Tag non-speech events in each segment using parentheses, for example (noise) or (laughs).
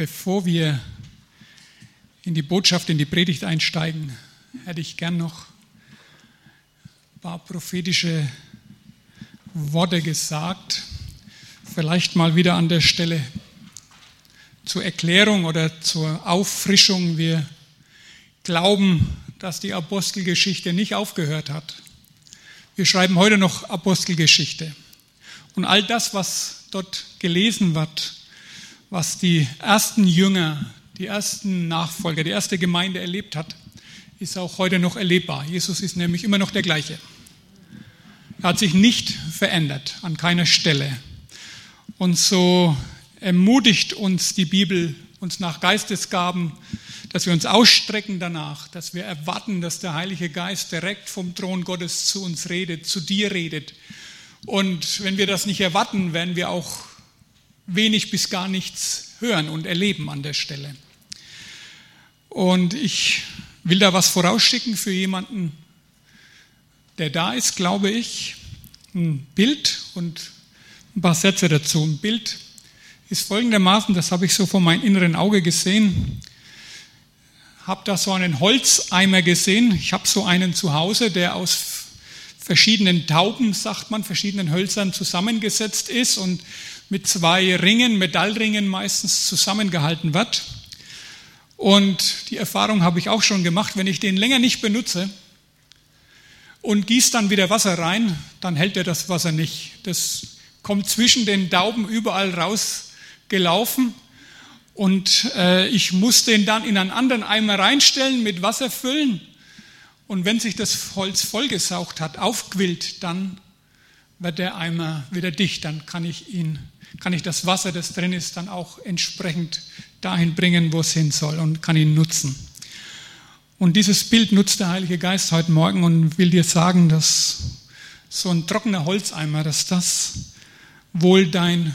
Bevor wir in die Botschaft, in die Predigt einsteigen, hätte ich gern noch ein paar prophetische Worte gesagt. Vielleicht mal wieder an der Stelle zur Erklärung oder zur Auffrischung. Wir glauben, dass die Apostelgeschichte nicht aufgehört hat. Wir schreiben heute noch Apostelgeschichte. Und all das, was dort gelesen wird, was die ersten Jünger, die ersten Nachfolger, die erste Gemeinde erlebt hat, ist auch heute noch erlebbar. Jesus ist nämlich immer noch der gleiche. Er hat sich nicht verändert an keiner Stelle. Und so ermutigt uns die Bibel, uns nach Geistesgaben, dass wir uns ausstrecken danach, dass wir erwarten, dass der Heilige Geist direkt vom Thron Gottes zu uns redet, zu dir redet. Und wenn wir das nicht erwarten, werden wir auch wenig bis gar nichts hören und erleben an der Stelle. Und ich will da was vorausschicken für jemanden, der da ist, glaube ich. Ein Bild und ein paar Sätze dazu. Ein Bild ist folgendermaßen, das habe ich so vor meinem inneren Auge gesehen. Habe da so einen Holzeimer gesehen. Ich habe so einen zu Hause, der aus verschiedenen Tauben, sagt man, verschiedenen Hölzern zusammengesetzt ist und mit zwei Ringen, Metallringen meistens zusammengehalten wird. Und die Erfahrung habe ich auch schon gemacht, wenn ich den länger nicht benutze und gieße dann wieder Wasser rein, dann hält er das Wasser nicht. Das kommt zwischen den Tauben überall rausgelaufen und äh, ich muss den dann in einen anderen Eimer reinstellen, mit Wasser füllen und wenn sich das Holz vollgesaugt hat, aufquillt, dann wird der Eimer wieder dicht, dann kann ich ihn kann ich das Wasser, das drin ist, dann auch entsprechend dahin bringen, wo es hin soll und kann ihn nutzen. Und dieses Bild nutzt der Heilige Geist heute Morgen und will dir sagen, dass so ein trockener Holzeimer, dass das wohl dein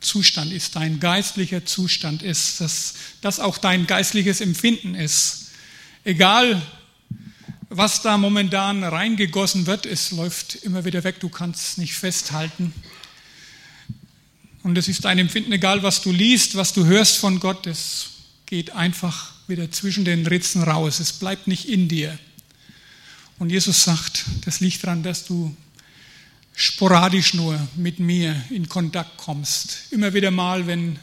Zustand ist, dein geistlicher Zustand ist, dass das auch dein geistliches Empfinden ist. Egal, was da momentan reingegossen wird, es läuft immer wieder weg, du kannst es nicht festhalten. Und es ist dein Empfinden egal, was du liest, was du hörst von Gott, es geht einfach wieder zwischen den Ritzen raus. Es bleibt nicht in dir. Und Jesus sagt, das liegt daran, dass du sporadisch nur mit mir in Kontakt kommst. Immer wieder mal, wenn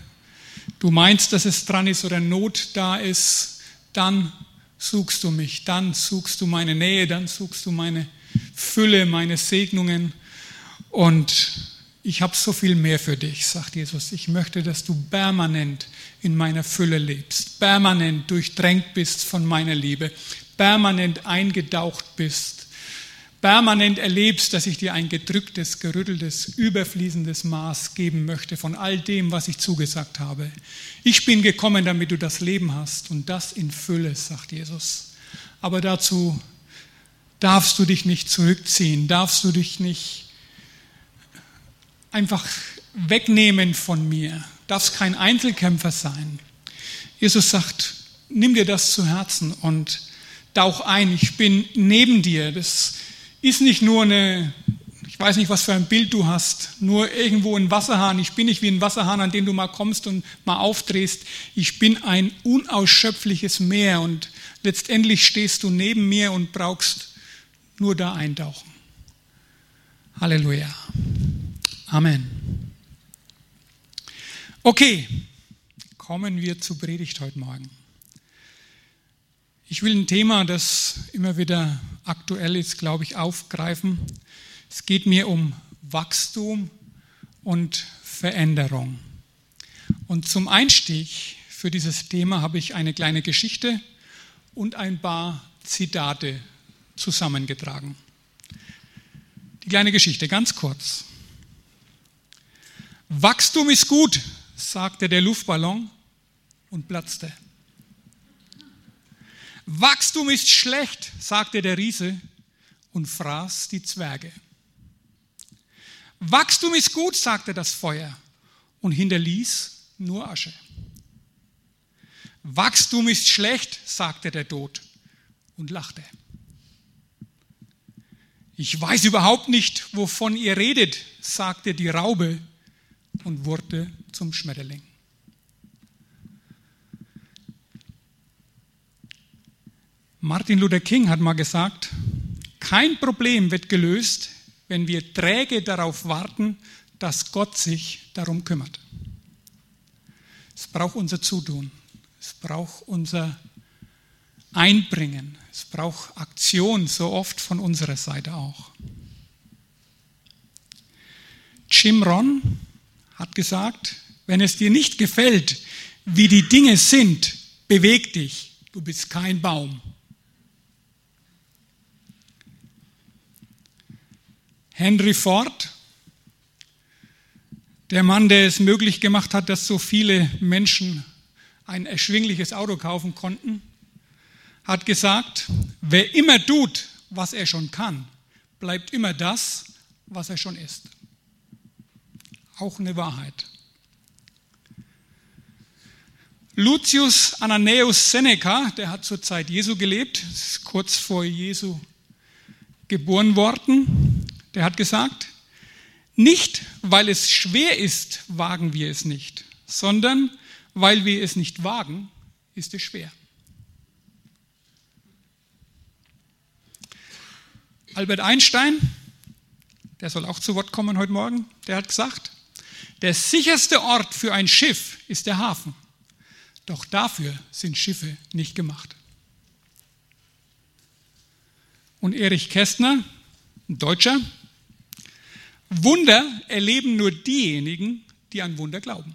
du meinst, dass es dran ist oder Not da ist, dann suchst du mich, dann suchst du meine Nähe, dann suchst du meine Fülle, meine Segnungen und ich habe so viel mehr für dich, sagt Jesus. Ich möchte, dass du permanent in meiner Fülle lebst, permanent durchdrängt bist von meiner Liebe, permanent eingedaucht bist, permanent erlebst, dass ich dir ein gedrücktes, gerütteltes, überfließendes Maß geben möchte von all dem, was ich zugesagt habe. Ich bin gekommen, damit du das Leben hast und das in Fülle, sagt Jesus. Aber dazu darfst du dich nicht zurückziehen, darfst du dich nicht einfach wegnehmen von mir. Darfst kein Einzelkämpfer sein. Jesus sagt, nimm dir das zu Herzen und tauch ein. Ich bin neben dir. Das ist nicht nur eine, ich weiß nicht, was für ein Bild du hast, nur irgendwo ein Wasserhahn. Ich bin nicht wie ein Wasserhahn, an den du mal kommst und mal aufdrehst. Ich bin ein unausschöpfliches Meer und letztendlich stehst du neben mir und brauchst nur da eintauchen. Halleluja. Amen. Okay, kommen wir zur Predigt heute Morgen. Ich will ein Thema, das immer wieder aktuell ist, glaube ich, aufgreifen. Es geht mir um Wachstum und Veränderung. Und zum Einstieg für dieses Thema habe ich eine kleine Geschichte und ein paar Zitate zusammengetragen. Die kleine Geschichte, ganz kurz. Wachstum ist gut, sagte der Luftballon und platzte. Wachstum ist schlecht, sagte der Riese und fraß die Zwerge. Wachstum ist gut, sagte das Feuer und hinterließ nur Asche. Wachstum ist schlecht, sagte der Tod und lachte. Ich weiß überhaupt nicht, wovon ihr redet, sagte die Raube und wurde zum Schmetterling. Martin Luther King hat mal gesagt, kein Problem wird gelöst, wenn wir träge darauf warten, dass Gott sich darum kümmert. Es braucht unser Zutun, es braucht unser Einbringen, es braucht Aktion, so oft von unserer Seite auch. Jim Ron hat gesagt, wenn es dir nicht gefällt, wie die Dinge sind, beweg dich, du bist kein Baum. Henry Ford, der Mann, der es möglich gemacht hat, dass so viele Menschen ein erschwingliches Auto kaufen konnten, hat gesagt, wer immer tut, was er schon kann, bleibt immer das, was er schon ist. Auch eine Wahrheit. Lucius Ananias Seneca, der hat zur Zeit Jesu gelebt, ist kurz vor Jesu geboren worden, der hat gesagt, nicht weil es schwer ist, wagen wir es nicht, sondern weil wir es nicht wagen, ist es schwer. Albert Einstein, der soll auch zu Wort kommen heute Morgen, der hat gesagt, der sicherste Ort für ein Schiff ist der Hafen. Doch dafür sind Schiffe nicht gemacht. Und Erich Kästner, ein Deutscher, Wunder erleben nur diejenigen, die an Wunder glauben.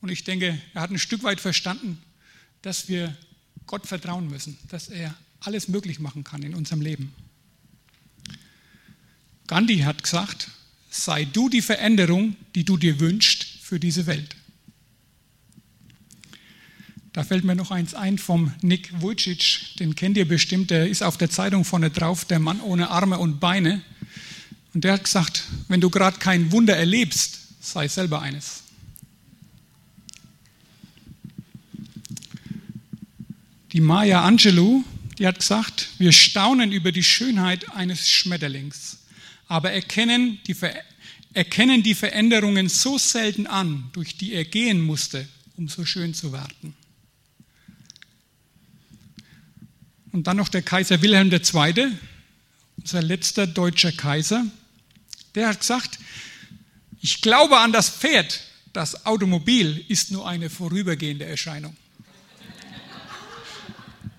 Und ich denke, er hat ein Stück weit verstanden, dass wir Gott vertrauen müssen, dass er alles möglich machen kann in unserem Leben. Gandhi hat gesagt, sei du die Veränderung, die du dir wünschst für diese Welt. Da fällt mir noch eins ein vom Nick Vujicic, den kennt ihr bestimmt, der ist auf der Zeitung vorne drauf, der Mann ohne Arme und Beine. Und der hat gesagt, wenn du gerade kein Wunder erlebst, sei selber eines. Die Maya Angelou, die hat gesagt, wir staunen über die Schönheit eines Schmetterlings, aber erkennen die, erkennen die Veränderungen so selten an, durch die er gehen musste, um so schön zu werden. Und dann noch der Kaiser Wilhelm II., unser letzter deutscher Kaiser, der hat gesagt, ich glaube an das Pferd, das Automobil ist nur eine vorübergehende Erscheinung.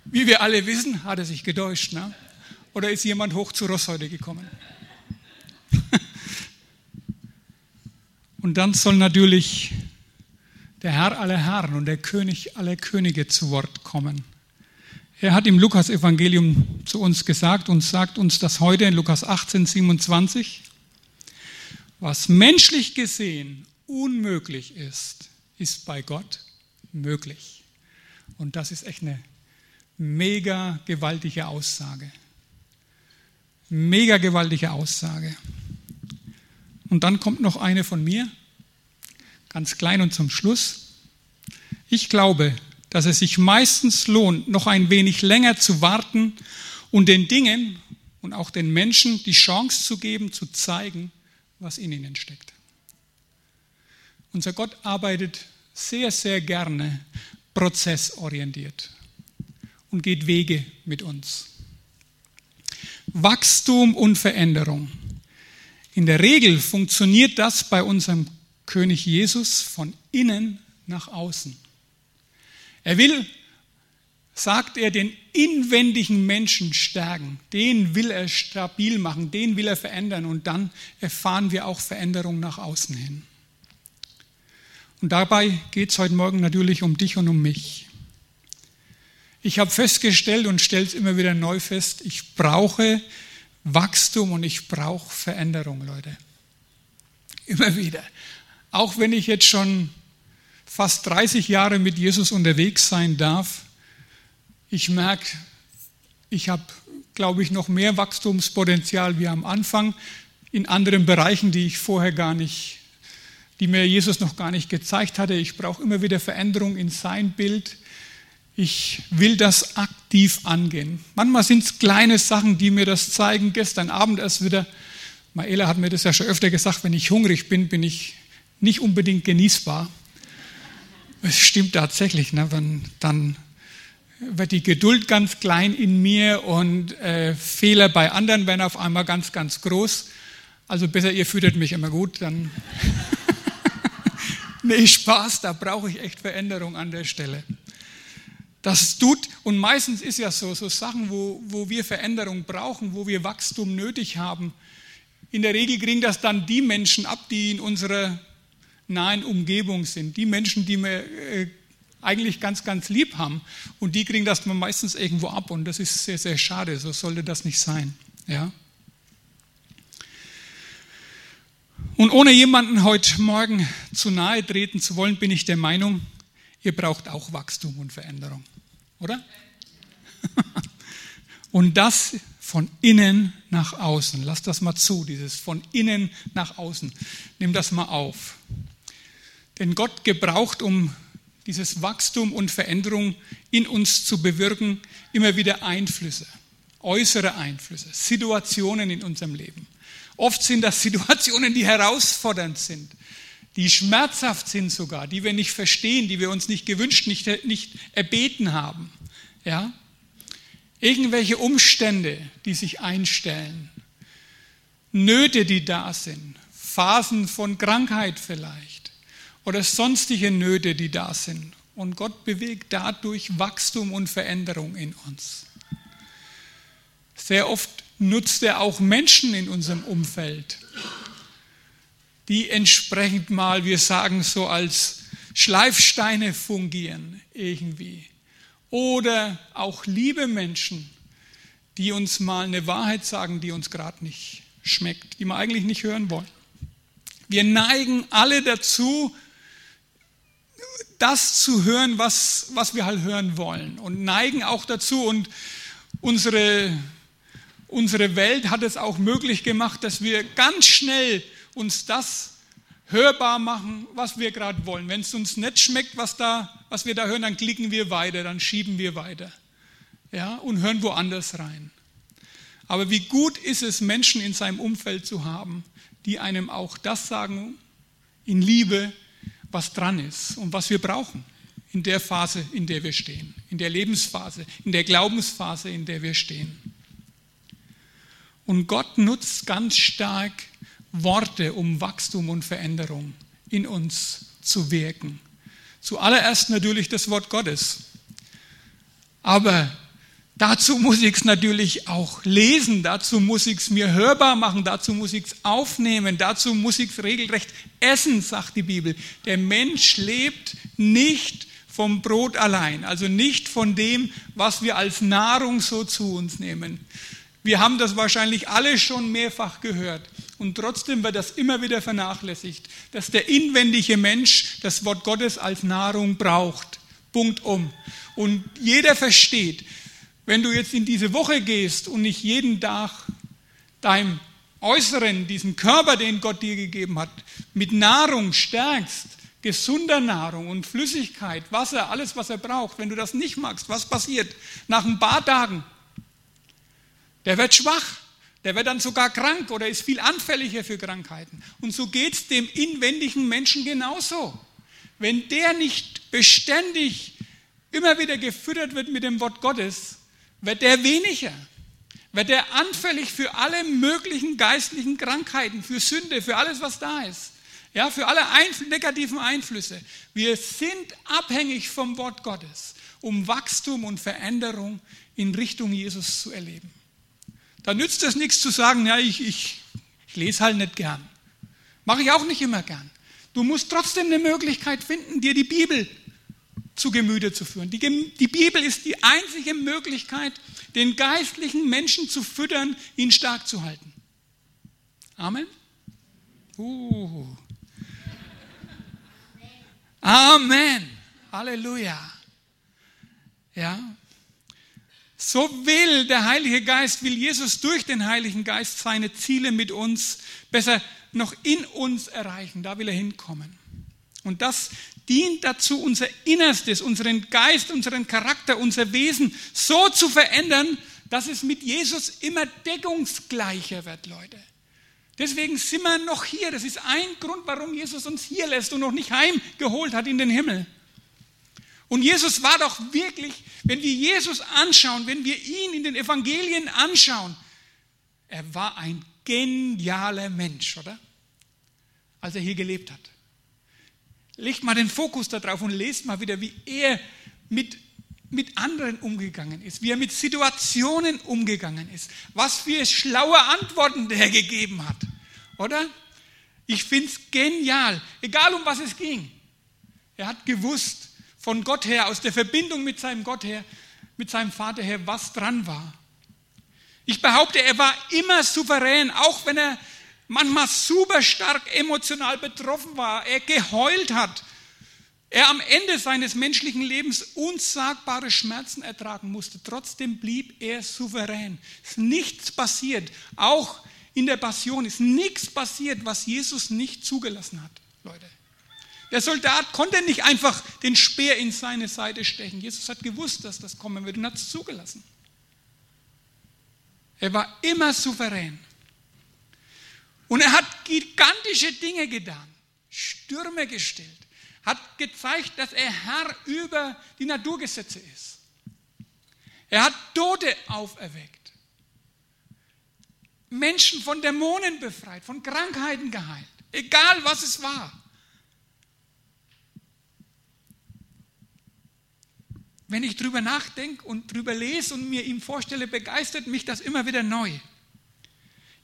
Wie wir alle wissen, hat er sich gedäuscht. Ne? Oder ist jemand hoch zu Ross heute gekommen? (laughs) Und dann soll natürlich der Herr aller Herren und der König aller Könige zu Wort kommen. Er hat im Lukas-Evangelium zu uns gesagt und sagt uns das heute in Lukas 18, 27. Was menschlich gesehen unmöglich ist, ist bei Gott möglich. Und das ist echt eine mega gewaltige Aussage. Mega gewaltige Aussage. Und dann kommt noch eine von mir, ganz klein und zum Schluss. Ich glaube, dass es sich meistens lohnt, noch ein wenig länger zu warten und den Dingen und auch den Menschen die Chance zu geben, zu zeigen, was in ihnen steckt. Unser Gott arbeitet sehr, sehr gerne prozessorientiert und geht Wege mit uns. Wachstum und Veränderung. In der Regel funktioniert das bei unserem König Jesus von innen nach außen. Er will, sagt er, den inwendigen Menschen stärken. Den will er stabil machen, den will er verändern und dann erfahren wir auch Veränderung nach außen hin. Und dabei geht es heute Morgen natürlich um dich und um mich. Ich habe festgestellt und stelle es immer wieder neu fest, ich brauche Wachstum und ich brauche Veränderung, Leute. Immer wieder. Auch wenn ich jetzt schon fast 30 Jahre mit Jesus unterwegs sein darf, ich merke, ich habe, glaube ich, noch mehr Wachstumspotenzial wie am Anfang in anderen Bereichen, die ich vorher gar nicht, die mir Jesus noch gar nicht gezeigt hatte. Ich brauche immer wieder Veränderung in sein Bild. Ich will das aktiv angehen. Manchmal sind es kleine Sachen, die mir das zeigen. Gestern Abend erst wieder, Maela hat mir das ja schon öfter gesagt, wenn ich hungrig bin, bin ich nicht unbedingt genießbar. Es stimmt tatsächlich, ne, wenn dann wird die Geduld ganz klein in mir und äh, Fehler bei anderen werden auf einmal ganz, ganz groß. Also besser, ihr füttert mich immer gut, dann. (laughs) nee, Spaß, da brauche ich echt Veränderung an der Stelle. Das tut, und meistens ist ja so, so Sachen, wo, wo wir Veränderung brauchen, wo wir Wachstum nötig haben. In der Regel kriegen das dann die Menschen ab, die in unserer nahen Umgebung sind. Die Menschen, die wir äh, eigentlich ganz, ganz lieb haben. Und die kriegen das meistens irgendwo ab. Und das ist sehr, sehr schade. So sollte das nicht sein. Ja? Und ohne jemanden heute Morgen zu nahe treten zu wollen, bin ich der Meinung, ihr braucht auch Wachstum und Veränderung. Oder? (laughs) und das von innen nach außen. Lass das mal zu, dieses von innen nach außen. Nimm das mal auf. Denn Gott gebraucht, um dieses Wachstum und Veränderung in uns zu bewirken, immer wieder Einflüsse, äußere Einflüsse, Situationen in unserem Leben. Oft sind das (laughs) Situationen, die herausfordernd sind, die schmerzhaft sind sogar, die wir nicht verstehen, die wir uns nicht gewünscht, nicht, nicht erbeten haben. Ja? Irgendwelche Umstände, die sich einstellen, Nöte, die da sind, Phasen von Krankheit vielleicht oder sonstige Nöte, die da sind. Und Gott bewegt dadurch Wachstum und Veränderung in uns. Sehr oft nutzt er auch Menschen in unserem Umfeld, die entsprechend mal, wir sagen so, als Schleifsteine fungieren irgendwie. Oder auch liebe Menschen, die uns mal eine Wahrheit sagen, die uns gerade nicht schmeckt, die wir eigentlich nicht hören wollen. Wir neigen alle dazu, das zu hören, was, was wir halt hören wollen. Und neigen auch dazu. Und unsere Unsere Welt hat es auch möglich gemacht, dass wir ganz schnell uns das hörbar machen, was wir gerade wollen. Wenn es uns nicht schmeckt, was, da, was wir da hören, dann klicken wir weiter, dann schieben wir weiter ja, und hören woanders rein. Aber wie gut ist es, Menschen in seinem Umfeld zu haben, die einem auch das sagen, in Liebe, was dran ist und was wir brauchen in der Phase, in der wir stehen, in der Lebensphase, in der Glaubensphase, in der wir stehen. Und Gott nutzt ganz stark Worte, um Wachstum und Veränderung in uns zu wirken. Zuallererst natürlich das Wort Gottes. Aber dazu muss ich es natürlich auch lesen, dazu muss ich es mir hörbar machen, dazu muss ich es aufnehmen, dazu muss ich es regelrecht essen, sagt die Bibel. Der Mensch lebt nicht vom Brot allein, also nicht von dem, was wir als Nahrung so zu uns nehmen. Wir haben das wahrscheinlich alle schon mehrfach gehört. Und trotzdem wird das immer wieder vernachlässigt, dass der inwendige Mensch das Wort Gottes als Nahrung braucht. Punkt um. Und jeder versteht, wenn du jetzt in diese Woche gehst und nicht jeden Tag deinem Äußeren, diesen Körper, den Gott dir gegeben hat, mit Nahrung stärkst, gesunder Nahrung und Flüssigkeit, Wasser, alles, was er braucht, wenn du das nicht magst, was passiert? Nach ein paar Tagen der wird schwach, der wird dann sogar krank oder ist viel anfälliger für Krankheiten. Und so geht es dem inwendigen Menschen genauso. Wenn der nicht beständig immer wieder gefüttert wird mit dem Wort Gottes, wird der weniger, wird der anfällig für alle möglichen geistlichen Krankheiten, für Sünde, für alles, was da ist. Ja, für alle Einfl negativen Einflüsse. Wir sind abhängig vom Wort Gottes, um Wachstum und Veränderung in Richtung Jesus zu erleben. Da nützt es nichts zu sagen, ja, ich, ich, ich lese halt nicht gern. Mache ich auch nicht immer gern. Du musst trotzdem eine Möglichkeit finden, dir die Bibel zu Gemüte zu führen. Die, die, Bibel ist die einzige Möglichkeit, den geistlichen Menschen zu füttern, ihn stark zu halten. Amen? Uh. Amen. Halleluja. Ja, so will der Heilige Geist, will Jesus durch den Heiligen Geist seine Ziele mit uns, besser noch in uns erreichen. Da will er hinkommen. Und das dient dazu, unser Innerstes, unseren Geist, unseren Charakter, unser Wesen so zu verändern, dass es mit Jesus immer deckungsgleicher wird, Leute. Deswegen sind wir noch hier. Das ist ein Grund, warum Jesus uns hier lässt und noch nicht heimgeholt hat in den Himmel. Und Jesus war doch wirklich, wenn wir Jesus anschauen, wenn wir ihn in den Evangelien anschauen, er war ein genialer Mensch, oder? Als er hier gelebt hat. Legt mal den Fokus darauf und lest mal wieder, wie er mit, mit anderen umgegangen ist, wie er mit Situationen umgegangen ist, was für schlaue Antworten der gegeben hat, oder? Ich finde es genial, egal um was es ging. Er hat gewusst, von Gott her, aus der Verbindung mit seinem Gott her, mit seinem Vater her, was dran war. Ich behaupte, er war immer souverän, auch wenn er manchmal super stark emotional betroffen war, er geheult hat, er am Ende seines menschlichen Lebens unsagbare Schmerzen ertragen musste. Trotzdem blieb er souverän. Es ist nichts passiert, auch in der Passion ist nichts passiert, was Jesus nicht zugelassen hat, Leute. Der Soldat konnte nicht einfach den Speer in seine Seite stechen. Jesus hat gewusst, dass das kommen wird und hat es zugelassen. Er war immer souverän. Und er hat gigantische Dinge getan, Stürme gestellt, hat gezeigt, dass er Herr über die Naturgesetze ist. Er hat Tote auferweckt, Menschen von Dämonen befreit, von Krankheiten geheilt, egal was es war. wenn ich drüber nachdenke und drüber lese und mir ihm vorstelle, begeistert mich das immer wieder neu.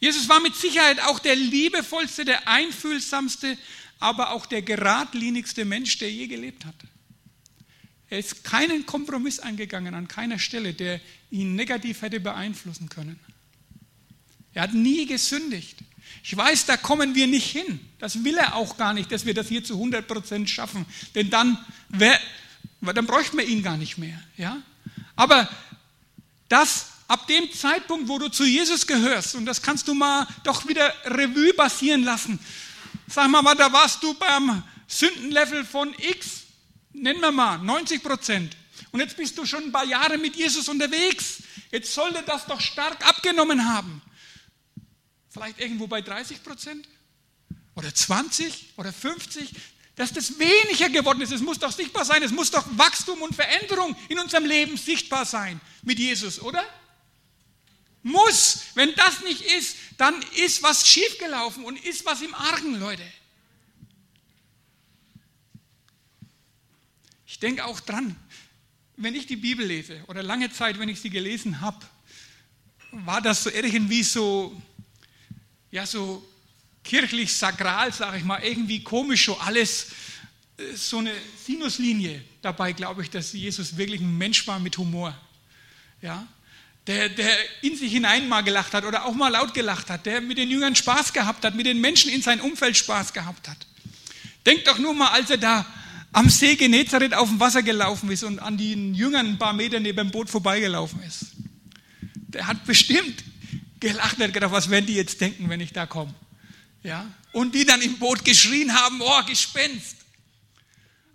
Jesus war mit Sicherheit auch der liebevollste, der einfühlsamste, aber auch der geradlinigste Mensch, der je gelebt hat. Er ist keinen Kompromiss eingegangen an keiner Stelle, der ihn negativ hätte beeinflussen können. Er hat nie gesündigt. Ich weiß, da kommen wir nicht hin. Das will er auch gar nicht, dass wir das hier zu 100 Prozent schaffen. Denn dann weil dann bräuchten wir ihn gar nicht mehr. Ja? Aber das ab dem Zeitpunkt, wo du zu Jesus gehörst, und das kannst du mal doch wieder Revue passieren lassen. Sag mal, da warst du beim Sündenlevel von X, nennen wir mal 90 Prozent. Und jetzt bist du schon ein paar Jahre mit Jesus unterwegs. Jetzt sollte das doch stark abgenommen haben. Vielleicht irgendwo bei 30 Prozent? Oder 20 oder 50? dass das weniger geworden ist. Es muss doch sichtbar sein. Es muss doch Wachstum und Veränderung in unserem Leben sichtbar sein mit Jesus, oder? Muss. Wenn das nicht ist, dann ist was schiefgelaufen und ist was im Argen, Leute. Ich denke auch dran, wenn ich die Bibel lese oder lange Zeit, wenn ich sie gelesen habe, war das so irgendwie so, ja, so kirchlich sakral, sage ich mal, irgendwie komisch so alles, äh, so eine Sinuslinie. Dabei glaube ich, dass Jesus wirklich ein Mensch war mit Humor. Ja? Der, der in sich hinein mal gelacht hat oder auch mal laut gelacht hat, der mit den Jüngern Spaß gehabt hat, mit den Menschen in seinem Umfeld Spaß gehabt hat. Denkt doch nur mal, als er da am See Genezareth auf dem Wasser gelaufen ist und an den Jüngern ein paar Meter neben dem Boot vorbeigelaufen ist. Der hat bestimmt gelacht, hat gedacht, was werden die jetzt denken, wenn ich da komme? Ja? Und die dann im Boot geschrien haben, oh, Gespenst.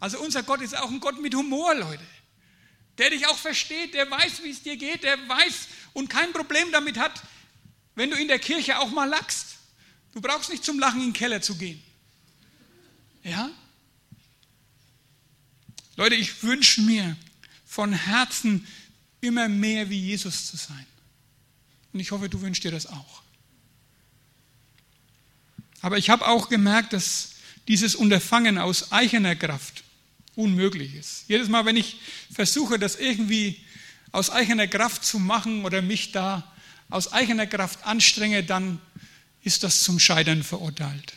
Also unser Gott ist auch ein Gott mit Humor, Leute. Der dich auch versteht, der weiß, wie es dir geht, der weiß und kein Problem damit hat, wenn du in der Kirche auch mal lachst. Du brauchst nicht zum Lachen in den Keller zu gehen. Ja? Leute, ich wünsche mir von Herzen immer mehr wie Jesus zu sein. Und ich hoffe, du wünschst dir das auch. Aber ich habe auch gemerkt, dass dieses Unterfangen aus eigener Kraft unmöglich ist. Jedes Mal, wenn ich versuche, das irgendwie aus eigener Kraft zu machen oder mich da aus eigener Kraft anstrenge, dann ist das zum Scheitern verurteilt.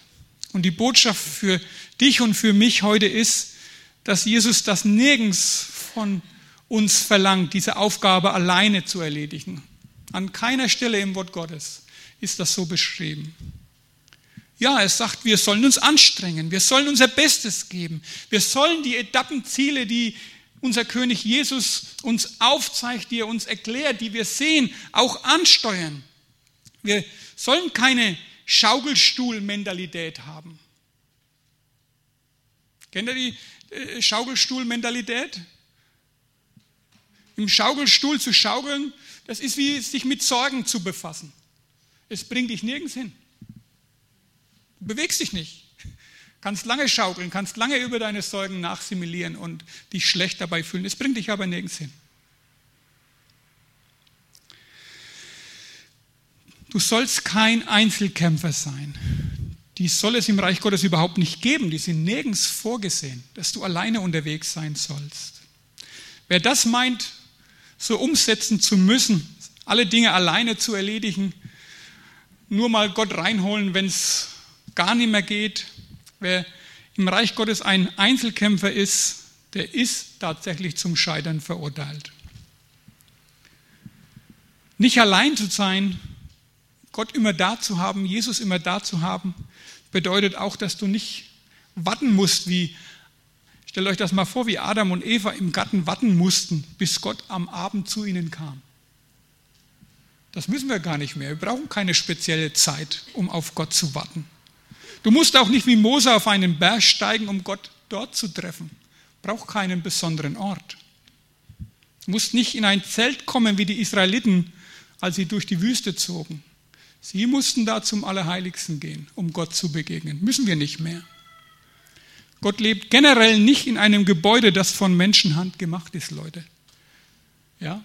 Und die Botschaft für dich und für mich heute ist, dass Jesus das nirgends von uns verlangt, diese Aufgabe alleine zu erledigen. An keiner Stelle im Wort Gottes ist das so beschrieben. Ja, es sagt, wir sollen uns anstrengen, wir sollen unser Bestes geben, wir sollen die Etappenziele, die unser König Jesus uns aufzeigt, die er uns erklärt, die wir sehen, auch ansteuern. Wir sollen keine Schaukelstuhlmentalität haben. Kennt ihr die äh, Schaukelstuhlmentalität? Im Schaukelstuhl zu schaukeln, das ist wie sich mit Sorgen zu befassen. Es bringt dich nirgends hin. Bewegst dich nicht. Kannst lange schaukeln, kannst lange über deine Sorgen nachsimilieren und dich schlecht dabei fühlen. Es bringt dich aber nirgends hin. Du sollst kein Einzelkämpfer sein. Die soll es im Reich Gottes überhaupt nicht geben. Die sind nirgends vorgesehen, dass du alleine unterwegs sein sollst. Wer das meint, so umsetzen zu müssen, alle Dinge alleine zu erledigen, nur mal Gott reinholen, wenn es gar nicht mehr geht, Wer im Reich Gottes ein Einzelkämpfer ist, der ist tatsächlich zum Scheitern verurteilt. Nicht allein zu sein, Gott immer da zu haben, Jesus immer da zu haben, bedeutet auch, dass du nicht warten musst, wie, stellt euch das mal vor, wie Adam und Eva im Garten warten mussten, bis Gott am Abend zu ihnen kam. Das müssen wir gar nicht mehr. Wir brauchen keine spezielle Zeit, um auf Gott zu warten. Du musst auch nicht wie Mose auf einen Berg steigen, um Gott dort zu treffen. Braucht keinen besonderen Ort. Du musst nicht in ein Zelt kommen wie die Israeliten, als sie durch die Wüste zogen. Sie mussten da zum Allerheiligsten gehen, um Gott zu begegnen. Müssen wir nicht mehr. Gott lebt generell nicht in einem Gebäude, das von Menschenhand gemacht ist, Leute. Ja?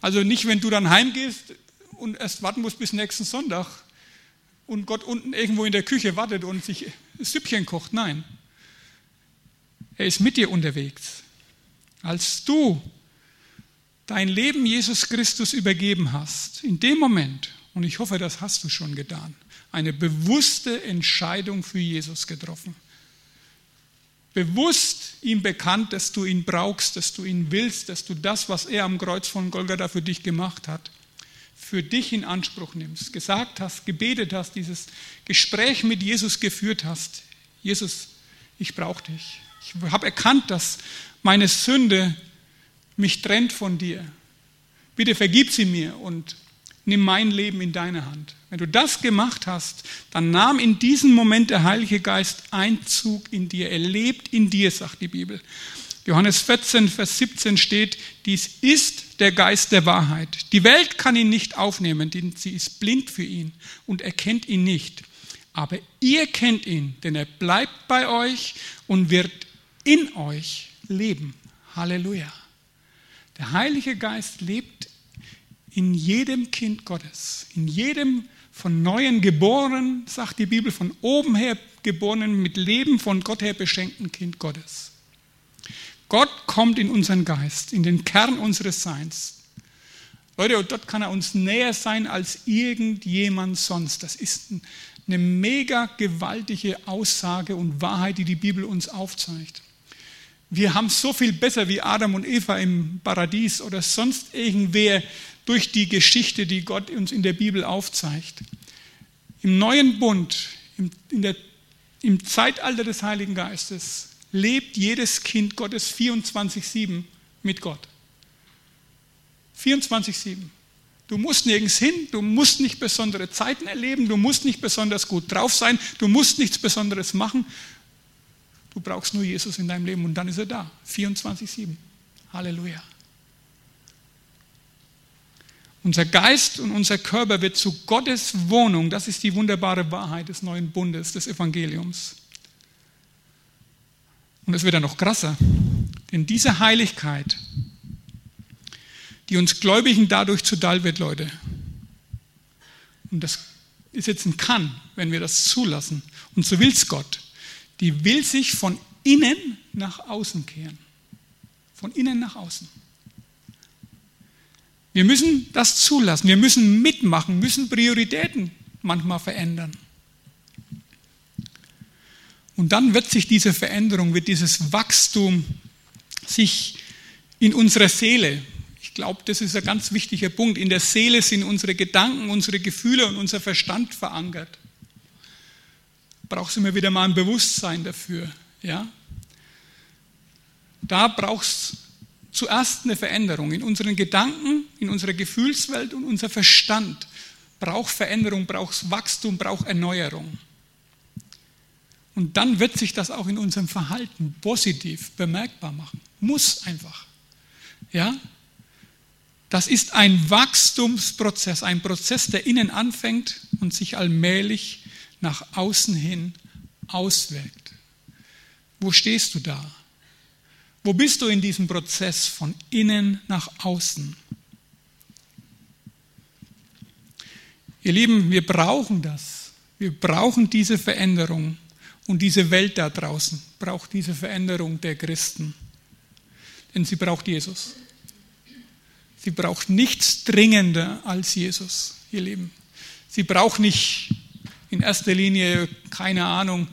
Also nicht, wenn du dann heimgehst und erst warten musst bis nächsten Sonntag, und Gott unten irgendwo in der Küche wartet und sich Süppchen kocht. Nein. Er ist mit dir unterwegs. Als du dein Leben Jesus Christus übergeben hast, in dem Moment, und ich hoffe, das hast du schon getan, eine bewusste Entscheidung für Jesus getroffen. Bewusst ihm bekannt, dass du ihn brauchst, dass du ihn willst, dass du das, was er am Kreuz von Golgatha für dich gemacht hat, für dich in Anspruch nimmst, gesagt hast, gebetet hast, dieses Gespräch mit Jesus geführt hast. Jesus, ich brauche dich. Ich habe erkannt, dass meine Sünde mich trennt von dir. Bitte vergib sie mir und nimm mein Leben in deine Hand. Wenn du das gemacht hast, dann nahm in diesem Moment der Heilige Geist Einzug in dir. Er lebt in dir, sagt die Bibel. Johannes 14, Vers 17 steht, dies ist der Geist der Wahrheit. Die Welt kann ihn nicht aufnehmen, denn sie ist blind für ihn und erkennt ihn nicht. Aber ihr kennt ihn, denn er bleibt bei euch und wird in euch leben. Halleluja. Der Heilige Geist lebt in jedem Kind Gottes, in jedem von Neuem geboren, sagt die Bibel, von oben her geborenen, mit Leben von Gott her beschenkten Kind Gottes. Gott kommt in unseren Geist, in den Kern unseres Seins. Leute, und dort kann er uns näher sein als irgendjemand sonst. Das ist eine mega gewaltige Aussage und Wahrheit, die die Bibel uns aufzeigt. Wir haben so viel besser wie Adam und Eva im Paradies oder sonst irgendwer durch die Geschichte, die Gott uns in der Bibel aufzeigt. Im neuen Bund, im, der, im Zeitalter des Heiligen Geistes, lebt jedes Kind Gottes 24-7 mit Gott. 24-7. Du musst nirgends hin, du musst nicht besondere Zeiten erleben, du musst nicht besonders gut drauf sein, du musst nichts Besonderes machen. Du brauchst nur Jesus in deinem Leben und dann ist er da. 24-7. Halleluja. Unser Geist und unser Körper wird zu Gottes Wohnung. Das ist die wunderbare Wahrheit des neuen Bundes, des Evangeliums. Und es wird dann noch krasser. Denn diese Heiligkeit, die uns Gläubigen dadurch zuteil wird, Leute, und das ist jetzt ein Kann, wenn wir das zulassen, und so will es Gott, die will sich von innen nach außen kehren. Von innen nach außen. Wir müssen das zulassen, wir müssen mitmachen, müssen Prioritäten manchmal verändern. Und dann wird sich diese Veränderung, wird dieses Wachstum sich in unserer Seele, ich glaube, das ist ein ganz wichtiger Punkt, in der Seele sind unsere Gedanken, unsere Gefühle und unser Verstand verankert. Brauchst du immer wieder mal ein Bewusstsein dafür. Ja? Da brauchst zuerst eine Veränderung in unseren Gedanken, in unserer Gefühlswelt und unser Verstand braucht Veränderung, braucht Wachstum, braucht Erneuerung. Und dann wird sich das auch in unserem Verhalten positiv bemerkbar machen. Muss einfach. Ja? Das ist ein Wachstumsprozess, ein Prozess, der innen anfängt und sich allmählich nach außen hin auswirkt. Wo stehst du da? Wo bist du in diesem Prozess von innen nach außen? Ihr Lieben, wir brauchen das. Wir brauchen diese Veränderung. Und diese Welt da draußen braucht diese Veränderung der Christen. Denn sie braucht Jesus. Sie braucht nichts dringender als Jesus, ihr Lieben. Sie braucht nicht in erster Linie, keine Ahnung,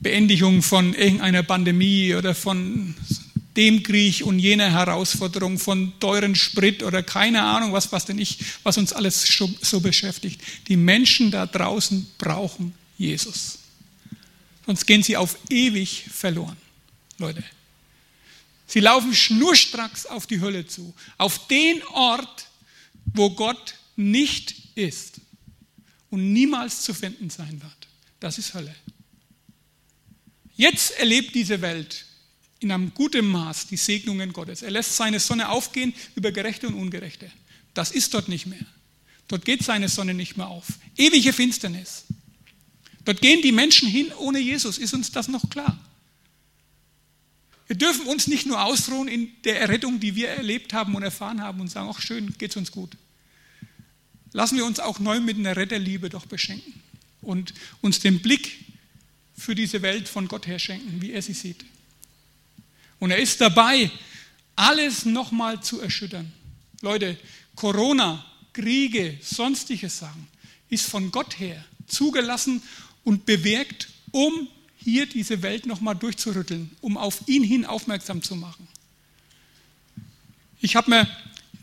Beendigung von irgendeiner Pandemie oder von dem Krieg und jener Herausforderung von teuren Sprit oder keine Ahnung, was, was denn ich, was uns alles so beschäftigt. Die Menschen da draußen brauchen Jesus. Sonst gehen sie auf ewig verloren, Leute. Sie laufen schnurstracks auf die Hölle zu, auf den Ort, wo Gott nicht ist und niemals zu finden sein wird. Das ist Hölle. Jetzt erlebt diese Welt in einem guten Maß die Segnungen Gottes. Er lässt seine Sonne aufgehen über Gerechte und Ungerechte. Das ist dort nicht mehr. Dort geht seine Sonne nicht mehr auf. Ewige Finsternis. Dort gehen die Menschen hin ohne Jesus. Ist uns das noch klar? Wir dürfen uns nicht nur ausruhen in der Errettung, die wir erlebt haben und erfahren haben und sagen, ach schön, geht es uns gut. Lassen wir uns auch neu mit einer Retterliebe doch beschenken und uns den Blick für diese Welt von Gott her schenken, wie er sie sieht. Und er ist dabei, alles nochmal zu erschüttern. Leute, Corona, Kriege, sonstige Sachen ist von Gott her zugelassen und bewirkt, um hier diese Welt nochmal durchzurütteln, um auf ihn hin aufmerksam zu machen. Ich habe mir,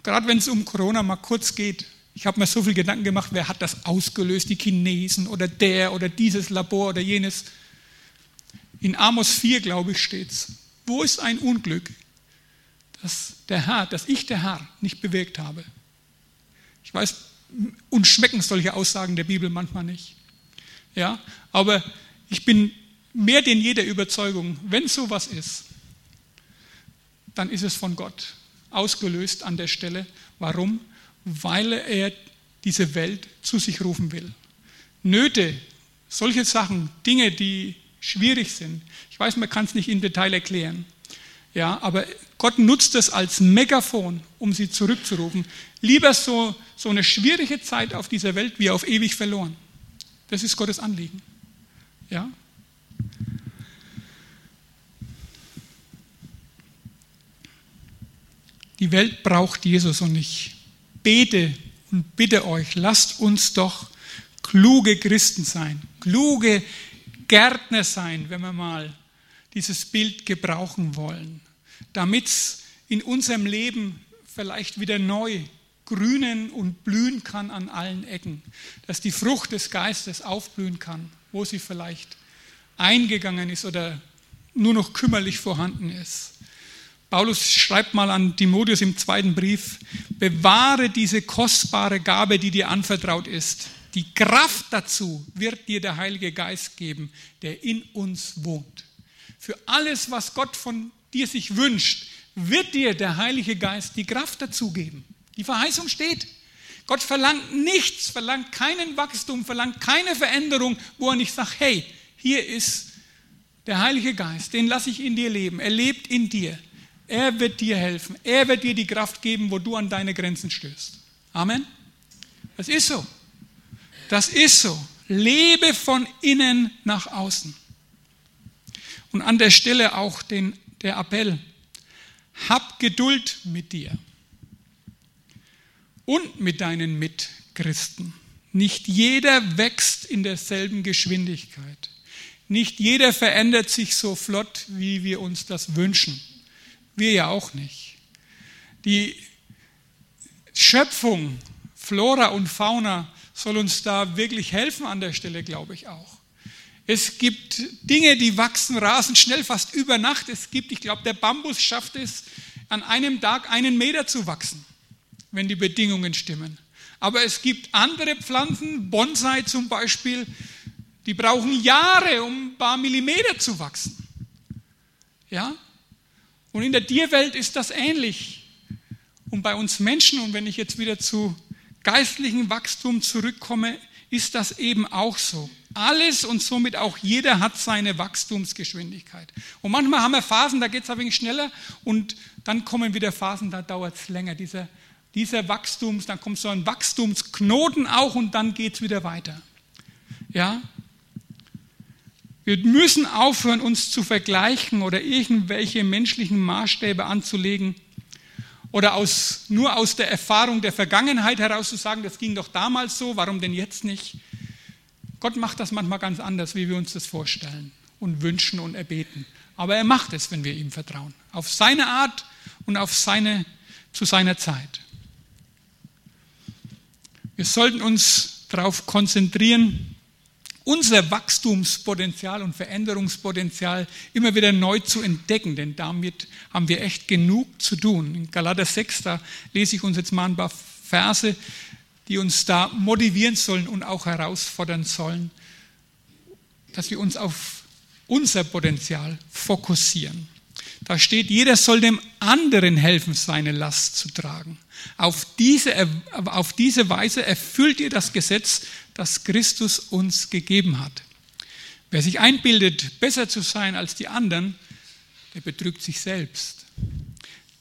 gerade wenn es um Corona mal kurz geht, ich habe mir so viel Gedanken gemacht, wer hat das ausgelöst, die Chinesen oder der oder dieses Labor oder jenes. In Amos 4, glaube ich, steht es. Wo ist ein Unglück, das der Herr, das ich der Herr nicht bewirkt habe? Ich weiß, uns schmecken solche Aussagen der Bibel manchmal nicht. Ja, aber ich bin mehr denn je der Überzeugung, wenn sowas ist, dann ist es von Gott ausgelöst an der Stelle. Warum? Weil er diese Welt zu sich rufen will. Nöte, solche Sachen, Dinge, die schwierig sind. Ich weiß, man kann es nicht im Detail erklären. Ja, aber Gott nutzt es als Megafon, um sie zurückzurufen. Lieber so, so eine schwierige Zeit auf dieser Welt wie auf ewig verloren. Das ist Gottes Anliegen. Ja? Die Welt braucht Jesus und ich bete und bitte euch, lasst uns doch kluge Christen sein, kluge Gärtner sein, wenn wir mal dieses Bild gebrauchen wollen, damit es in unserem Leben vielleicht wieder neu grünen und blühen kann an allen Ecken, dass die Frucht des Geistes aufblühen kann, wo sie vielleicht eingegangen ist oder nur noch kümmerlich vorhanden ist. Paulus schreibt mal an Timotheus im zweiten Brief, bewahre diese kostbare Gabe, die dir anvertraut ist. Die Kraft dazu wird dir der Heilige Geist geben, der in uns wohnt. Für alles, was Gott von dir sich wünscht, wird dir der Heilige Geist die Kraft dazu geben. Die Verheißung steht. Gott verlangt nichts, verlangt keinen Wachstum, verlangt keine Veränderung, wo er nicht sagt, hey, hier ist der Heilige Geist, den lasse ich in dir leben. Er lebt in dir. Er wird dir helfen. Er wird dir die Kraft geben, wo du an deine Grenzen stößt. Amen. Das ist so. Das ist so. Lebe von innen nach außen. Und an der Stelle auch den, der Appell. Hab Geduld mit dir und mit deinen Mitchristen. Nicht jeder wächst in derselben Geschwindigkeit. Nicht jeder verändert sich so flott, wie wir uns das wünschen. Wir ja auch nicht. Die Schöpfung, Flora und Fauna, soll uns da wirklich helfen an der Stelle, glaube ich auch. Es gibt Dinge, die wachsen rasend schnell, fast über Nacht. Es gibt, ich glaube, der Bambus schafft es, an einem Tag einen Meter zu wachsen, wenn die Bedingungen stimmen. Aber es gibt andere Pflanzen, Bonsai zum Beispiel, die brauchen Jahre, um ein paar Millimeter zu wachsen. Ja? Und in der Tierwelt ist das ähnlich. Und bei uns Menschen, und wenn ich jetzt wieder zu geistlichem Wachstum zurückkomme, ist das eben auch so. Alles und somit auch jeder hat seine Wachstumsgeschwindigkeit. Und manchmal haben wir Phasen, da geht es ein wenig schneller und dann kommen wieder Phasen, da dauert es länger. Dieser, dieser Wachstums, dann kommt so ein Wachstumsknoten auch und dann geht es wieder weiter. Ja? Wir müssen aufhören, uns zu vergleichen oder irgendwelche menschlichen Maßstäbe anzulegen oder aus, nur aus der Erfahrung der Vergangenheit heraus zu sagen, das ging doch damals so, warum denn jetzt nicht? Gott macht das manchmal ganz anders, wie wir uns das vorstellen und wünschen und erbeten. Aber er macht es, wenn wir ihm vertrauen. Auf seine Art und auf seine, zu seiner Zeit. Wir sollten uns darauf konzentrieren, unser Wachstumspotenzial und Veränderungspotenzial immer wieder neu zu entdecken, denn damit haben wir echt genug zu tun. In Galater 6, da lese ich uns jetzt mal ein paar Verse, die uns da motivieren sollen und auch herausfordern sollen, dass wir uns auf unser Potenzial fokussieren. Da steht, jeder soll dem anderen helfen, seine Last zu tragen. Auf diese, auf diese Weise erfüllt ihr das Gesetz, das Christus uns gegeben hat. Wer sich einbildet, besser zu sein als die anderen, der betrügt sich selbst.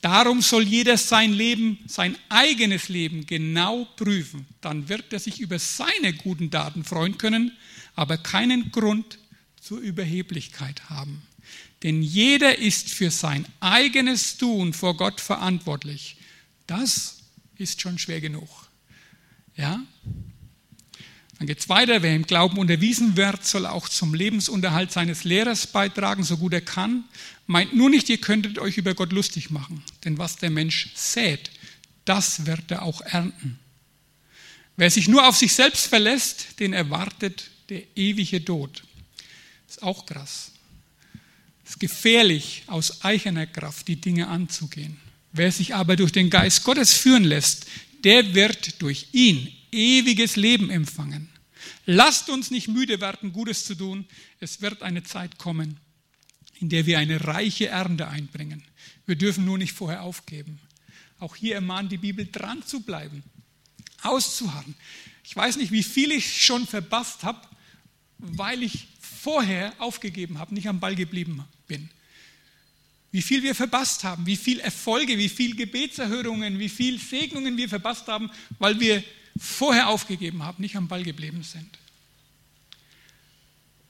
Darum soll jeder sein Leben, sein eigenes Leben genau prüfen. Dann wird er sich über seine guten Daten freuen können, aber keinen Grund zur Überheblichkeit haben. Denn jeder ist für sein eigenes Tun vor Gott verantwortlich. Das ist schon schwer genug. Ja? Dann geht es weiter, wer im Glauben unterwiesen wird, soll auch zum Lebensunterhalt seines Lehrers beitragen, so gut er kann. Meint nur nicht, ihr könntet euch über Gott lustig machen, denn was der Mensch sät, das wird er auch ernten. Wer sich nur auf sich selbst verlässt, den erwartet der ewige Tod. Ist auch krass. ist gefährlich, aus eigener Kraft die Dinge anzugehen. Wer sich aber durch den Geist Gottes führen lässt, der wird durch ihn ewiges Leben empfangen. Lasst uns nicht müde werden, Gutes zu tun. Es wird eine Zeit kommen, in der wir eine reiche Ernte einbringen. Wir dürfen nur nicht vorher aufgeben. Auch hier ermahnt die Bibel, dran zu bleiben, auszuharren. Ich weiß nicht, wie viel ich schon verpasst habe, weil ich vorher aufgegeben habe, nicht am Ball geblieben bin. Wie viel wir verpasst haben, wie viel Erfolge, wie viel Gebetserhörungen, wie viel Segnungen wir verpasst haben, weil wir vorher aufgegeben haben, nicht am Ball geblieben sind.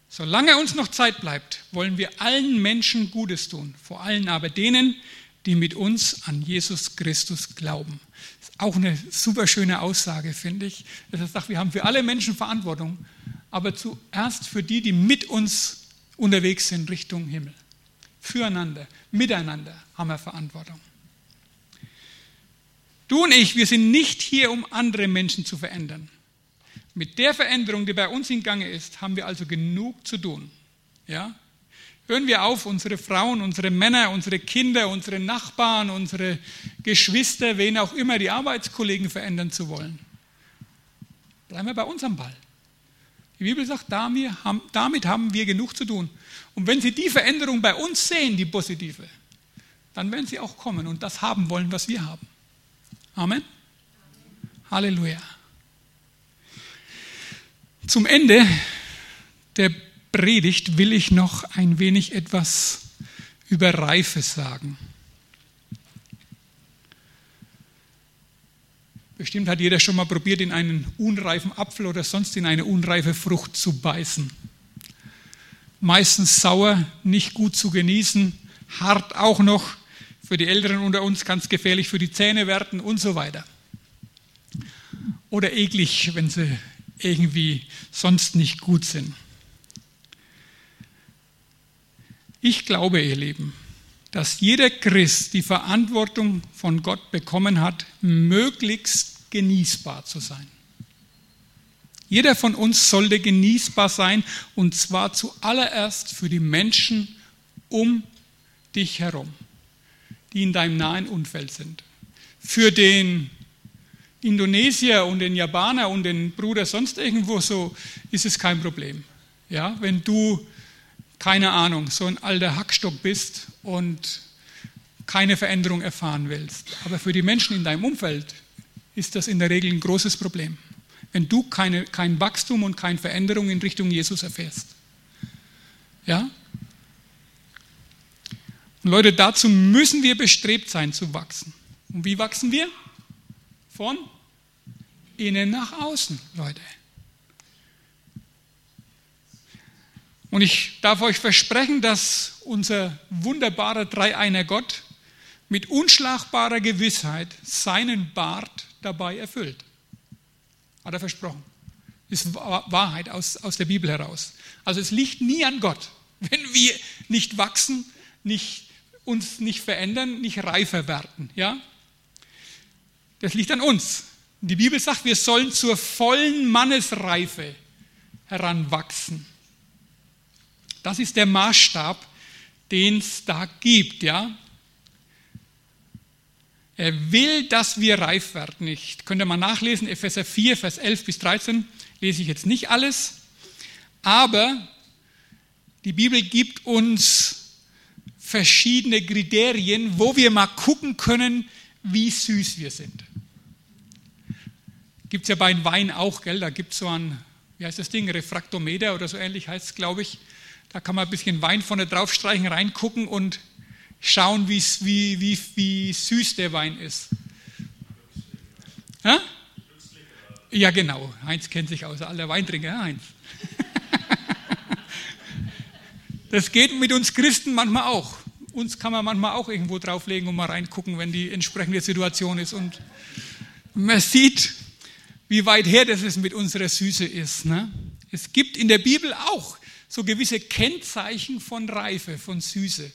Solange uns noch Zeit bleibt, wollen wir allen Menschen Gutes tun, vor allem aber denen, die mit uns an Jesus Christus glauben. Das ist auch eine super schöne Aussage, finde ich. Das sagt, wir haben für alle Menschen Verantwortung, aber zuerst für die, die mit uns unterwegs sind Richtung Himmel. Füreinander, miteinander haben wir Verantwortung. Du und ich, wir sind nicht hier, um andere Menschen zu verändern. Mit der Veränderung, die bei uns in Gange ist, haben wir also genug zu tun. Ja? Hören wir auf, unsere Frauen, unsere Männer, unsere Kinder, unsere Nachbarn, unsere Geschwister, wen auch immer, die Arbeitskollegen verändern zu wollen. Bleiben wir bei unserem Ball. Die Bibel sagt, damit haben wir genug zu tun. Und wenn Sie die Veränderung bei uns sehen, die positive, dann werden Sie auch kommen und das haben wollen, was wir haben. Amen. Halleluja. Zum Ende der Predigt will ich noch ein wenig etwas über Reife sagen. Bestimmt hat jeder schon mal probiert, in einen unreifen Apfel oder sonst in eine unreife Frucht zu beißen. Meistens sauer, nicht gut zu genießen, hart auch noch für die Älteren unter uns ganz gefährlich für die Zähne werden und so weiter. Oder eklig, wenn sie irgendwie sonst nicht gut sind. Ich glaube, ihr Lieben, dass jeder Christ die Verantwortung von Gott bekommen hat, möglichst genießbar zu sein. Jeder von uns sollte genießbar sein und zwar zuallererst für die Menschen um dich herum die in deinem nahen Umfeld sind. Für den Indonesier und den Japaner und den Bruder sonst irgendwo so ist es kein Problem. Ja, wenn du keine Ahnung, so ein alter Hackstock bist und keine Veränderung erfahren willst. Aber für die Menschen in deinem Umfeld ist das in der Regel ein großes Problem. wenn du keine, kein Wachstum und keine Veränderung in Richtung Jesus erfährst. Ja? Und Leute, dazu müssen wir bestrebt sein zu wachsen. Und wie wachsen wir? Von innen nach außen, Leute. Und ich darf euch versprechen, dass unser wunderbarer Dreieiner Gott mit unschlagbarer Gewissheit seinen Bart dabei erfüllt. Hat er versprochen. Ist Wahrheit aus, aus der Bibel heraus. Also es liegt nie an Gott, (laughs) wenn wir nicht wachsen, nicht, uns nicht verändern, nicht reifer werden. Ja? Das liegt an uns. Die Bibel sagt, wir sollen zur vollen Mannesreife heranwachsen. Das ist der Maßstab, den es da gibt, ja. Er will, dass wir reif werden. Ich könnte mal nachlesen, Epheser 4, Vers 11 bis 13, lese ich jetzt nicht alles, aber die Bibel gibt uns verschiedene Kriterien, wo wir mal gucken können, wie süß wir sind. Gibt es ja bei Wein auch, gell? Da gibt es so ein, wie heißt das Ding, Refraktometer oder so ähnlich heißt es, glaube ich. Da kann man ein bisschen Wein vorne draufstreichen, reingucken und schauen, wie, wie, wie süß der Wein ist. Ja? ja, genau. Heinz kennt sich aus. Alle Weintrinker, Heinz. (laughs) Das geht mit uns Christen manchmal auch. Uns kann man manchmal auch irgendwo drauflegen und mal reingucken, wenn die entsprechende Situation ist. Und man sieht, wie weit her das ist mit unserer Süße ist. Ne? Es gibt in der Bibel auch so gewisse Kennzeichen von Reife, von Süße.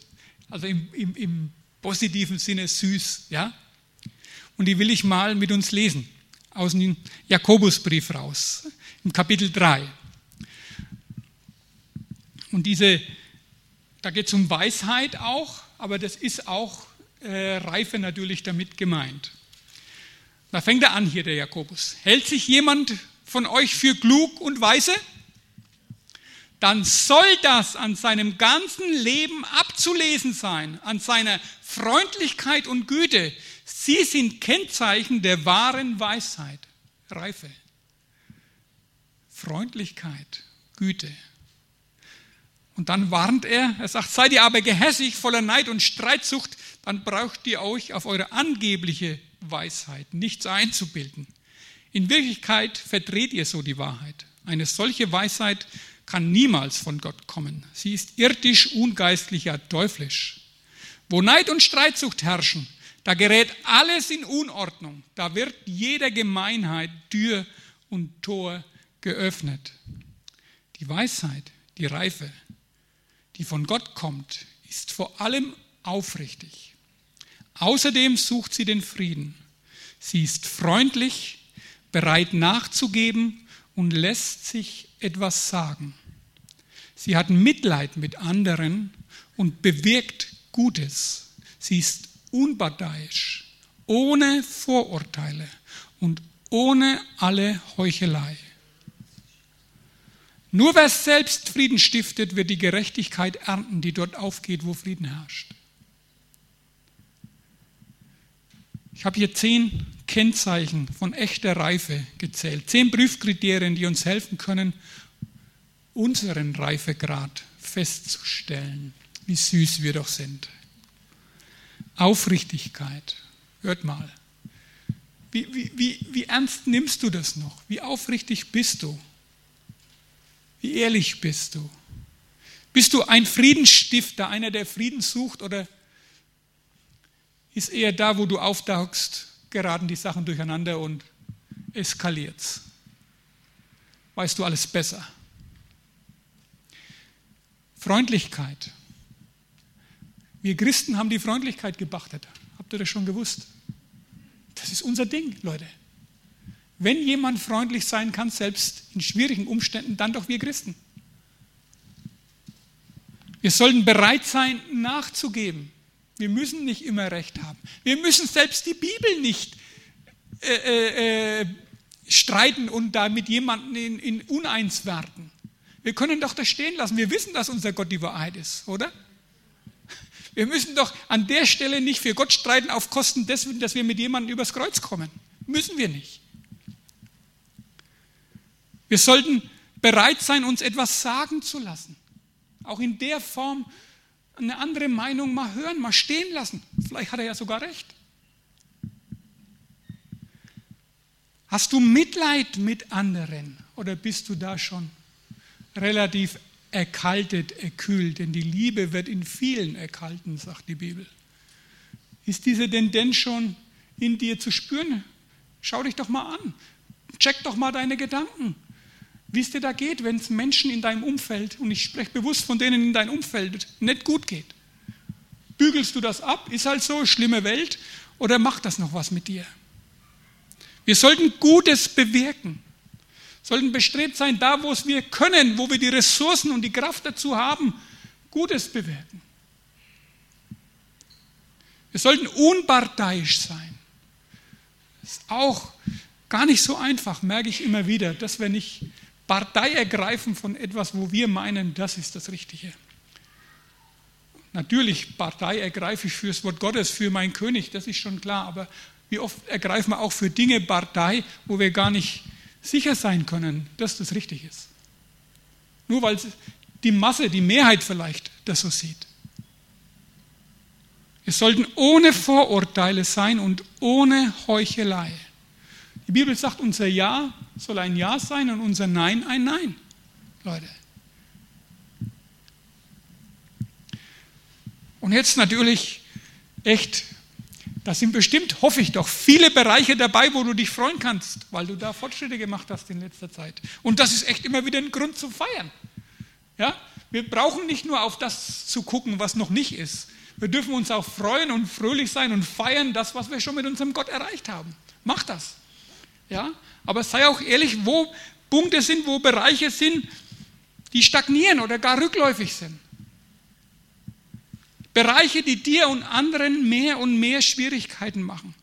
Also im, im, im positiven Sinne süß. Ja? Und die will ich mal mit uns lesen. Aus dem Jakobusbrief raus, im Kapitel 3. Und diese, da geht es um Weisheit auch, aber das ist auch äh, Reife natürlich damit gemeint. Da fängt er an hier, der Jakobus. Hält sich jemand von euch für klug und weise? Dann soll das an seinem ganzen Leben abzulesen sein, an seiner Freundlichkeit und Güte. Sie sind Kennzeichen der wahren Weisheit, Reife, Freundlichkeit, Güte. Und dann warnt er, er sagt, seid ihr aber gehässig, voller Neid und Streitsucht, dann braucht ihr euch auf eure angebliche Weisheit nichts einzubilden. In Wirklichkeit verdreht ihr so die Wahrheit. Eine solche Weisheit kann niemals von Gott kommen. Sie ist irdisch, ungeistlich, ja teuflisch. Wo Neid und Streitsucht herrschen, da gerät alles in Unordnung. Da wird jeder Gemeinheit Tür und Tor geöffnet. Die Weisheit, die Reife, die von Gott kommt, ist vor allem aufrichtig. Außerdem sucht sie den Frieden. Sie ist freundlich, bereit nachzugeben und lässt sich etwas sagen. Sie hat Mitleid mit anderen und bewirkt Gutes. Sie ist unparteiisch, ohne Vorurteile und ohne alle Heuchelei. Nur wer selbst Frieden stiftet, wird die Gerechtigkeit ernten, die dort aufgeht, wo Frieden herrscht. Ich habe hier zehn Kennzeichen von echter Reife gezählt. Zehn Prüfkriterien, die uns helfen können, unseren Reifegrad festzustellen, wie süß wir doch sind. Aufrichtigkeit, hört mal. Wie, wie, wie, wie ernst nimmst du das noch? Wie aufrichtig bist du? Wie ehrlich bist du? Bist du ein Friedensstifter, einer, der Frieden sucht, oder ist eher da, wo du auftauchst, geraten die Sachen durcheinander und eskaliert's. Weißt du alles besser? Freundlichkeit. Wir Christen haben die Freundlichkeit gebachtet. Habt ihr das schon gewusst? Das ist unser Ding, Leute. Wenn jemand freundlich sein kann, selbst in schwierigen Umständen, dann doch wir Christen. Wir sollten bereit sein, nachzugeben. Wir müssen nicht immer recht haben. Wir müssen selbst die Bibel nicht äh, äh, äh, streiten und da mit jemandem in, in Uneins werden. Wir können doch das stehen lassen. Wir wissen, dass unser Gott die Wahrheit ist, oder? Wir müssen doch an der Stelle nicht für Gott streiten auf Kosten dessen, dass wir mit jemandem übers Kreuz kommen. Müssen wir nicht. Wir sollten bereit sein, uns etwas sagen zu lassen. Auch in der Form eine andere Meinung mal hören, mal stehen lassen. Vielleicht hat er ja sogar recht. Hast du Mitleid mit anderen oder bist du da schon relativ erkaltet, erkühlt? Denn die Liebe wird in vielen erkalten, sagt die Bibel. Ist diese Tendenz schon in dir zu spüren? Schau dich doch mal an. Check doch mal deine Gedanken. Wie es dir da geht, wenn es Menschen in deinem Umfeld, und ich spreche bewusst von denen in deinem Umfeld, nicht gut geht. Bügelst du das ab? Ist halt so, schlimme Welt? Oder macht das noch was mit dir? Wir sollten Gutes bewirken. Sollten bestrebt sein, da wo es wir können, wo wir die Ressourcen und die Kraft dazu haben, Gutes bewirken. Wir sollten unparteiisch sein. Das ist auch gar nicht so einfach, merke ich immer wieder, dass wir nicht Partei ergreifen von etwas, wo wir meinen, das ist das Richtige. Natürlich, Partei ergreife ich für das Wort Gottes, für meinen König, das ist schon klar, aber wie oft ergreifen wir auch für Dinge Partei, wo wir gar nicht sicher sein können, dass das richtig ist. Nur weil die Masse, die Mehrheit vielleicht das so sieht. Wir sollten ohne Vorurteile sein und ohne Heuchelei. Die Bibel sagt, unser Ja soll ein Ja sein und unser Nein ein Nein. Leute. Und jetzt natürlich echt, da sind bestimmt, hoffe ich doch, viele Bereiche dabei, wo du dich freuen kannst, weil du da Fortschritte gemacht hast in letzter Zeit. Und das ist echt immer wieder ein Grund zu feiern. Ja? Wir brauchen nicht nur auf das zu gucken, was noch nicht ist. Wir dürfen uns auch freuen und fröhlich sein und feiern das, was wir schon mit unserem Gott erreicht haben. Mach das. Ja? Aber sei auch ehrlich, wo Punkte sind, wo Bereiche sind, die stagnieren oder gar rückläufig sind. Bereiche, die dir und anderen mehr und mehr Schwierigkeiten machen.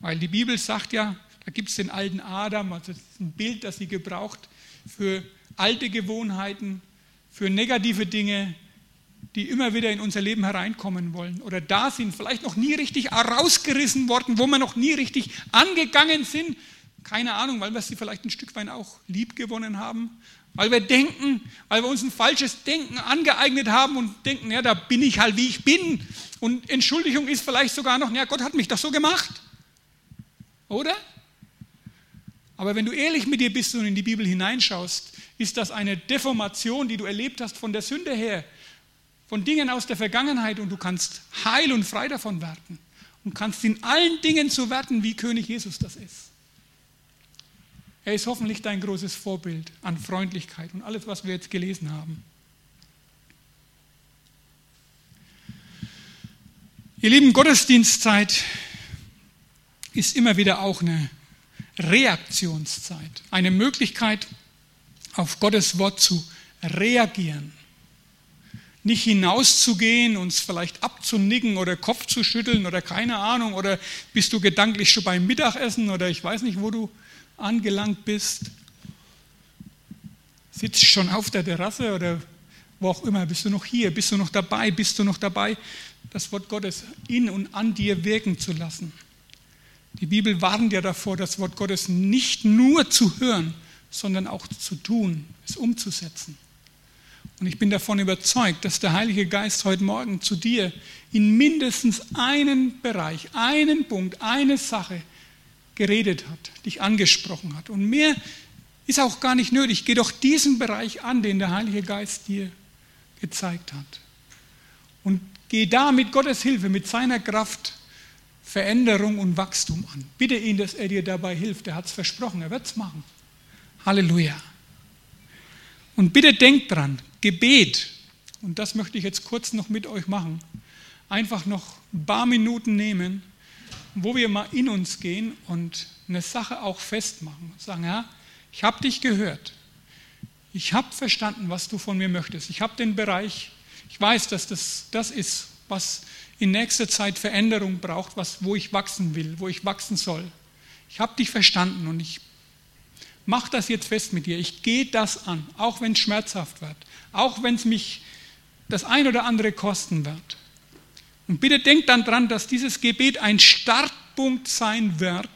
Weil die Bibel sagt ja, da gibt es den alten Adam, also das ist ein Bild, das sie gebraucht für alte Gewohnheiten, für negative Dinge, die immer wieder in unser Leben hereinkommen wollen oder da sind, vielleicht noch nie richtig herausgerissen worden, wo wir noch nie richtig angegangen sind. Keine Ahnung, weil wir sie vielleicht ein Stück weit auch lieb gewonnen haben, weil wir denken, weil wir uns ein falsches Denken angeeignet haben und denken, ja, da bin ich halt wie ich bin. Und Entschuldigung ist vielleicht sogar noch, ja, Gott hat mich doch so gemacht. Oder? Aber wenn du ehrlich mit dir bist und in die Bibel hineinschaust, ist das eine Deformation, die du erlebt hast von der Sünde her, von Dingen aus der Vergangenheit und du kannst heil und frei davon werden und kannst in allen Dingen so werden, wie König Jesus das ist. Er ist hoffentlich dein großes Vorbild an Freundlichkeit und alles, was wir jetzt gelesen haben. Ihr lieben, Gottesdienstzeit ist immer wieder auch eine Reaktionszeit, eine Möglichkeit, auf Gottes Wort zu reagieren nicht hinauszugehen, uns vielleicht abzunicken oder Kopf zu schütteln oder keine Ahnung, oder bist du gedanklich schon beim Mittagessen oder ich weiß nicht, wo du angelangt bist. Sitzt schon auf der Terrasse oder wo auch immer, bist du noch hier, bist du noch dabei, bist du noch dabei, das Wort Gottes in und an dir wirken zu lassen. Die Bibel warnt ja davor, das Wort Gottes nicht nur zu hören, sondern auch zu tun, es umzusetzen. Und ich bin davon überzeugt, dass der Heilige Geist heute Morgen zu dir in mindestens einen Bereich, einen Punkt, eine Sache geredet hat, dich angesprochen hat. Und mehr ist auch gar nicht nötig. Geh doch diesen Bereich an, den der Heilige Geist dir gezeigt hat. Und geh da mit Gottes Hilfe, mit seiner Kraft Veränderung und Wachstum an. Bitte ihn, dass er dir dabei hilft. Er hat es versprochen, er wird es machen. Halleluja. Und bitte denkt dran, Gebet, und das möchte ich jetzt kurz noch mit euch machen, einfach noch ein paar Minuten nehmen, wo wir mal in uns gehen und eine Sache auch festmachen. Sagen, ja, ich habe dich gehört. Ich habe verstanden, was du von mir möchtest. Ich habe den Bereich, ich weiß, dass das das ist, was in nächster Zeit Veränderung braucht, was, wo ich wachsen will, wo ich wachsen soll. Ich habe dich verstanden und ich mach das jetzt fest mit dir. Ich gehe das an, auch wenn es schmerzhaft wird, auch wenn es mich das ein oder andere kosten wird. Und bitte denkt dann dran, dass dieses Gebet ein Startpunkt sein wird,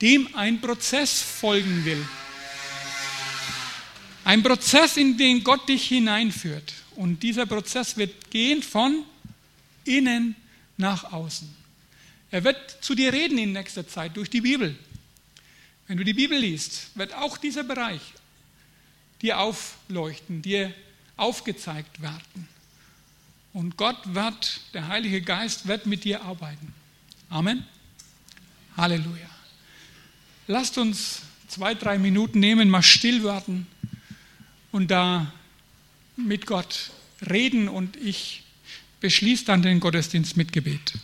dem ein Prozess folgen will. Ein Prozess, in den Gott dich hineinführt. Und dieser Prozess wird gehen von innen nach außen. Er wird zu dir reden in nächster Zeit durch die Bibel. Wenn du die Bibel liest, wird auch dieser Bereich dir aufleuchten, dir aufgezeigt werden. Und Gott wird, der Heilige Geist wird mit dir arbeiten. Amen. Halleluja. Lasst uns zwei, drei Minuten nehmen, mal still werden und da mit Gott reden und ich beschließe dann den Gottesdienst mit Gebet.